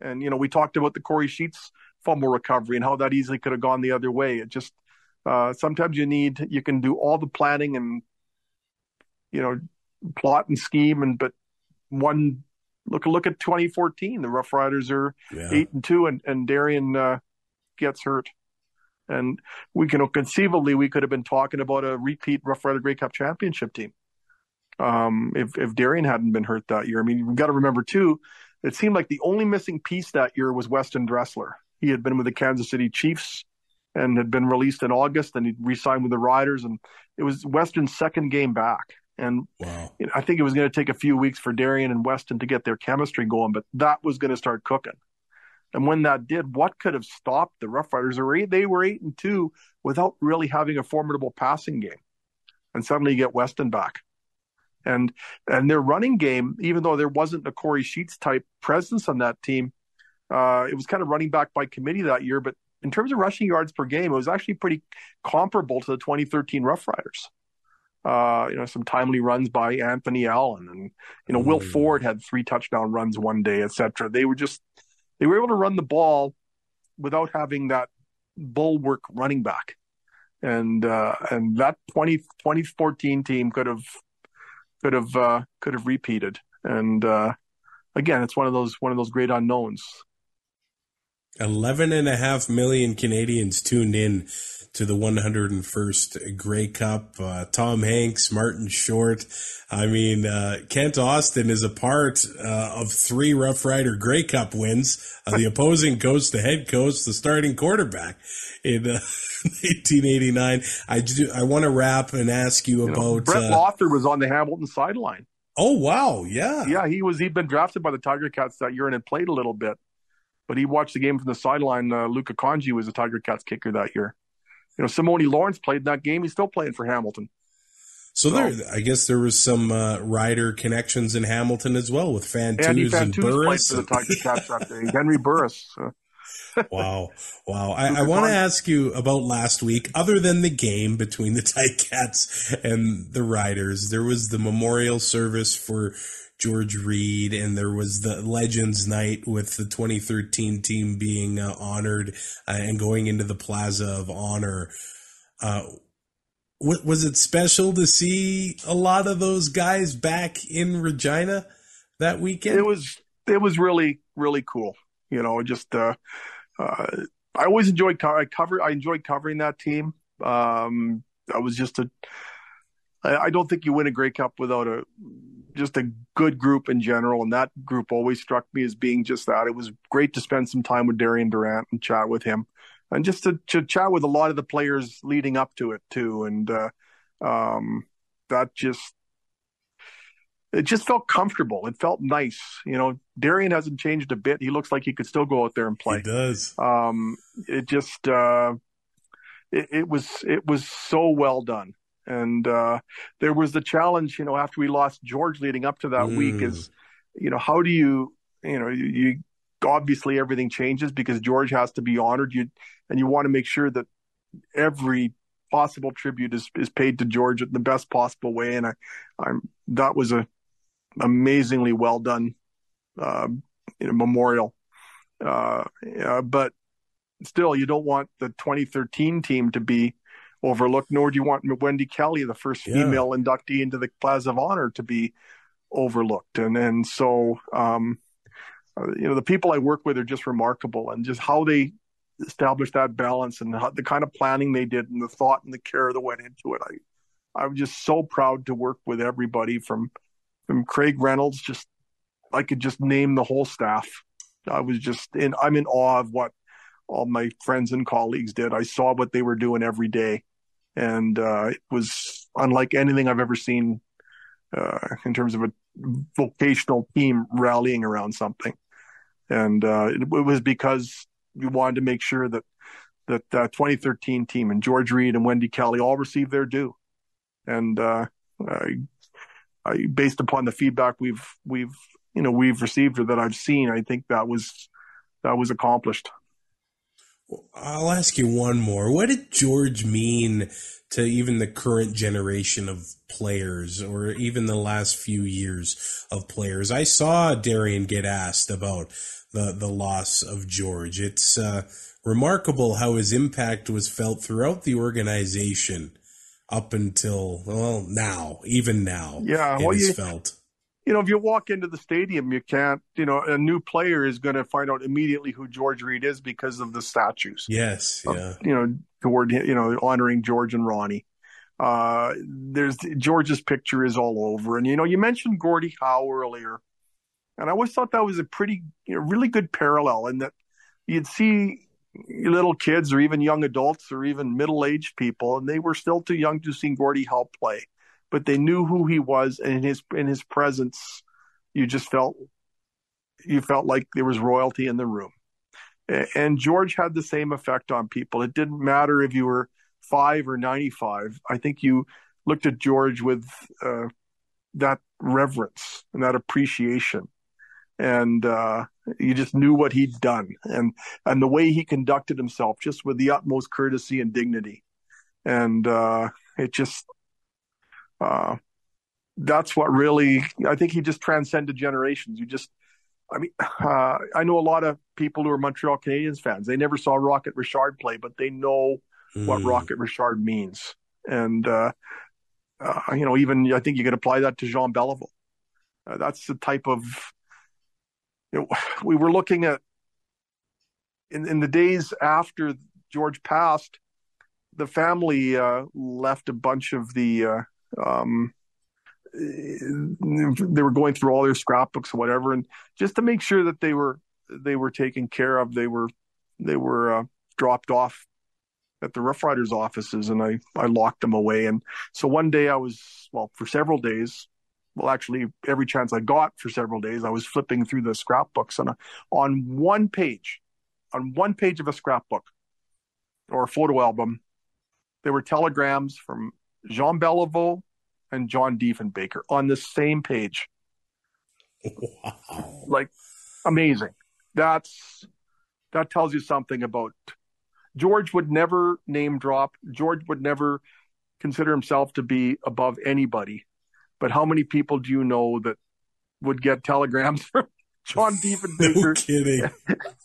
and you know we talked about the Kory Sheets fumble recovery and how that easily could have gone the other way. It just uh, sometimes you need you can do all the planning and you know plot and scheme and but one look look at 2014 the rough riders are yeah. eight and two and and darian uh, gets hurt and we can conceivably we could have been talking about a repeat rough rider grey cup championship team um, if if darian hadn't been hurt that year i mean you've got to remember too it seemed like the only missing piece that year was weston dressler he had been with the kansas city chiefs and had been released in august and he re-signed with the riders and it was weston's second game back and wow. you know, I think it was going to take a few weeks for Darian and Weston to get their chemistry going, but that was going to start cooking. And when that did, what could have stopped the Rough Riders? They were eight and two without really having a formidable passing game. And suddenly you get Weston back. And and their running game, even though there wasn't a Kory Sheets type presence on that team, uh, it was kind of running back by committee that year. But in terms of rushing yards per game, it was actually pretty comparable to the 2013 Rough Riders uh, you know, some timely runs by Anthony Allen, and you know, mm. Will Ford had three touchdown runs one day, etc. They were just they were able to run the ball without having that bulwark running back, and uh, and that 20, 2014 team could have could have uh, could have repeated, and uh, again, it's one of those one of those great unknowns. 11 and a half million Canadians tuned in to the 101st Grey Cup. Uh, Tom Hanks, Martin Short. I mean, uh, Kent Austin is a part uh, of three Rough Rider Grey Cup wins. Uh, the opposing coach, the head coach, the starting quarterback in 1889. Uh, <laughs> I do, I want to wrap and ask you, you about know, Brett uh, Lauther was on the Hamilton sideline. Oh wow, yeah, yeah. He was. He'd been drafted by the Tiger Cats that year and had played a little bit, but he watched the game from the sideline. Luca Congi was the Tiger Cats kicker that year you know, Simoni Lawrence played in that game. He's still playing for Hamilton. So, so there, I guess there was some uh, rider connections in Hamilton as well with Fantuz Andy and Burris. Played for the Tiger Cats that day. Henry Burris. <laughs> wow, wow! I, I want to ask you about last week. Other than the game between the <laughs> Ticats and the Riders, there was the memorial service for George Reed, and there was the Legends Night with the 2013 team being uh, honored uh, and going into the Plaza of Honor. Uh, was it special to see a lot of those guys back in Regina that weekend? It was. It was really really cool. You know, just uh, uh, I always enjoyed co- I cover. I enjoyed covering that team. Um, I was just a. I, I don't think you win a Grey Cup without a just a good group in general, and that group always struck me as being just that. It was great to spend some time with Darian Durant and chat with him, and just to, to chat with a lot of the players leading up to it too. And uh, um, that just it just felt comfortable. It felt nice. You know, Darian hasn't changed a bit. He looks like he could still go out there and play. He does. Um, it just uh, it, it was it was so well done. And uh, there was the challenge, you know, after we lost George leading up to that mm. week is, you know, how do you, you know, you, you, obviously everything changes because George has to be honored. You and you want to make sure that every possible tribute is is paid to George in the best possible way. And I, I'm that was a amazingly well done, uh, you know, memorial. Uh, yeah, but still, you don't want the 2013 team to be overlooked, nor do you want Wendy Kelly, the first yeah. female inductee into the Plaza of Honor, to be overlooked. And and so, um, uh, you know, the people I work with are just remarkable, and just how they established that balance and how, the kind of planning they did, and the thought and the care that went into it. I I'm just so proud to work with everybody from from Craig Reynolds. Just I could just name the whole staff. I was just in. I'm in awe of what all my friends and colleagues did. I saw what they were doing every day, and uh, it was unlike anything I've ever seen uh, in terms of a vocational team rallying around something. And uh, it, it, was because we wanted to make sure that that uh, 2013 team and George Reed and Wendy Kelly all received their due. And uh, I, I, based upon the feedback we've we've you know we've received or that I've seen, I think that was that was accomplished. I'll ask you one more. What did George mean to even the current generation of players or even the last few years of players? I saw Darian get asked about the, the loss of George. It's uh, remarkable how his impact was felt throughout the organization up until, well, now, even now. Yeah, well, you, felt you know, if you walk into the stadium, you can't, you know, a new player is going to find out immediately who George Reed is because of the statues. Yes, of, yeah. You know, toward you know honoring George and Ronnie. Uh, there's George's picture is all over, and you know, you mentioned Gordie Howe earlier, and I always thought that was a pretty, you know, really good parallel, in that you'd see little kids or even young adults or even middle-aged people, and they were still too young to see Gordie Howe play but they knew who he was, and in his in his presence, you just felt you felt like there was royalty in the room. And George had the same effect on people. It didn't matter if you were five or ninety-five. I think you looked at George with uh, that reverence and that appreciation, and uh, you just knew what he'd done and and the way he conducted himself, just with the utmost courtesy and dignity. And uh, it just uh, that's what really I think he just transcended generations. You just, I mean, uh, I know a lot of people who are Montreal Canadiens fans. They never saw Rocket Richard play, but they know mm. what Rocket Richard means. And uh, uh, you know, even I think you could apply that to Jean Beliveau. Uh, that's the type of you know <sighs> we were looking at in in the days after George passed. The family uh, left a bunch of the um, they were going through all their scrapbooks or whatever, and just to make sure that they were they were taken care of, they were they were uh, dropped off at the Rough Riders offices, and I I locked them away. And so one day I was well for several days. Well, actually, every chance I got for several days, I was flipping through the scrapbooks, and on one page, on one page of a scrapbook or a photo album, there were telegrams from Jean Beliveau and John Diefenbaker on the same page. Wow. Like amazing. That's that tells you something about George would never name drop. George would never consider himself to be above anybody. But how many people do you know that would get telegrams <laughs> from John Diefenbaker no kidding.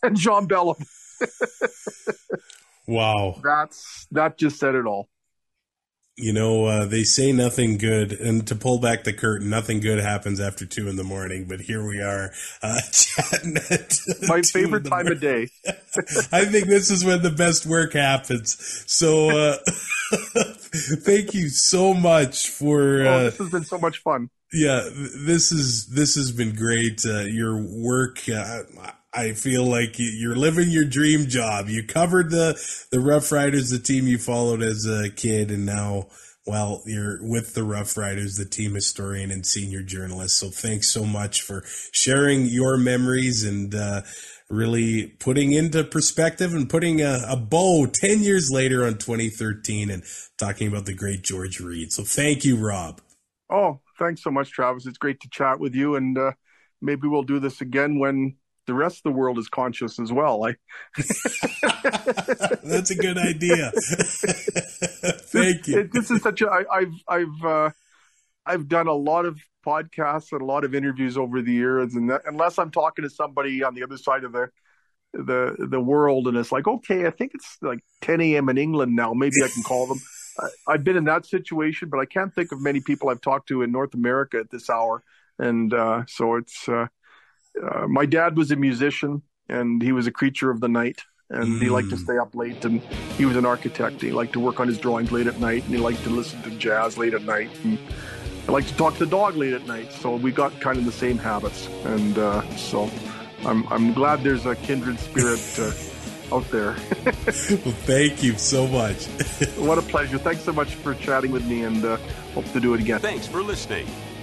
and John Beliveau? <laughs> wow. That's that just said it all you know, uh, they say nothing good, and to pull back the curtain, nothing good happens after two in the morning. But here we are, uh, <laughs> chatting at <laughs> my favorite time of day. <laughs> I think this is when the best work happens. So, uh, thank you so much for. oh, uh, this has been so much fun. Yeah, this is this has been great. Uh, your work. I feel like you're living your dream job. You covered the the Rough Riders, the team you followed as a kid, and now, well, you're with the Rough Riders, the team historian and senior journalist. So thanks so much for sharing your memories and uh, really putting into perspective and putting a, a bow ten years later on 2013 and talking about the great George Reed. So thank you, Rob. Oh, thanks so much, Travis. It's great to chat with you, and uh, maybe we'll do this again when the rest of the world is conscious as well. I... <laughs> That's a good idea. <laughs> Thank you. This is such a. I, I've I've uh, I've done a lot of podcasts and a lot of interviews over the years, and that, unless I'm talking to somebody on the other side of the the the world, and it's like, okay, I think it's like 10 a.m. in England now. Maybe I can call them. <laughs> I, have been in that situation, but I can't think of many people I've talked to in North America at this hour, and uh, so it's. Uh, uh, my dad was a musician and he was a creature of the night and mm. he liked to mm. stay up late and he was an architect he liked to work on his drawings late at night and he liked to listen to jazz late at night and I liked to talk to the dog late at night, so we got kind of the same habits, and uh, so I'm I'm glad there's a kindred spirit uh, out there. <laughs> well, thank you so much. what a pleasure! Thanks so much for chatting with me, and uh, hope to do it again. Thanks for listening.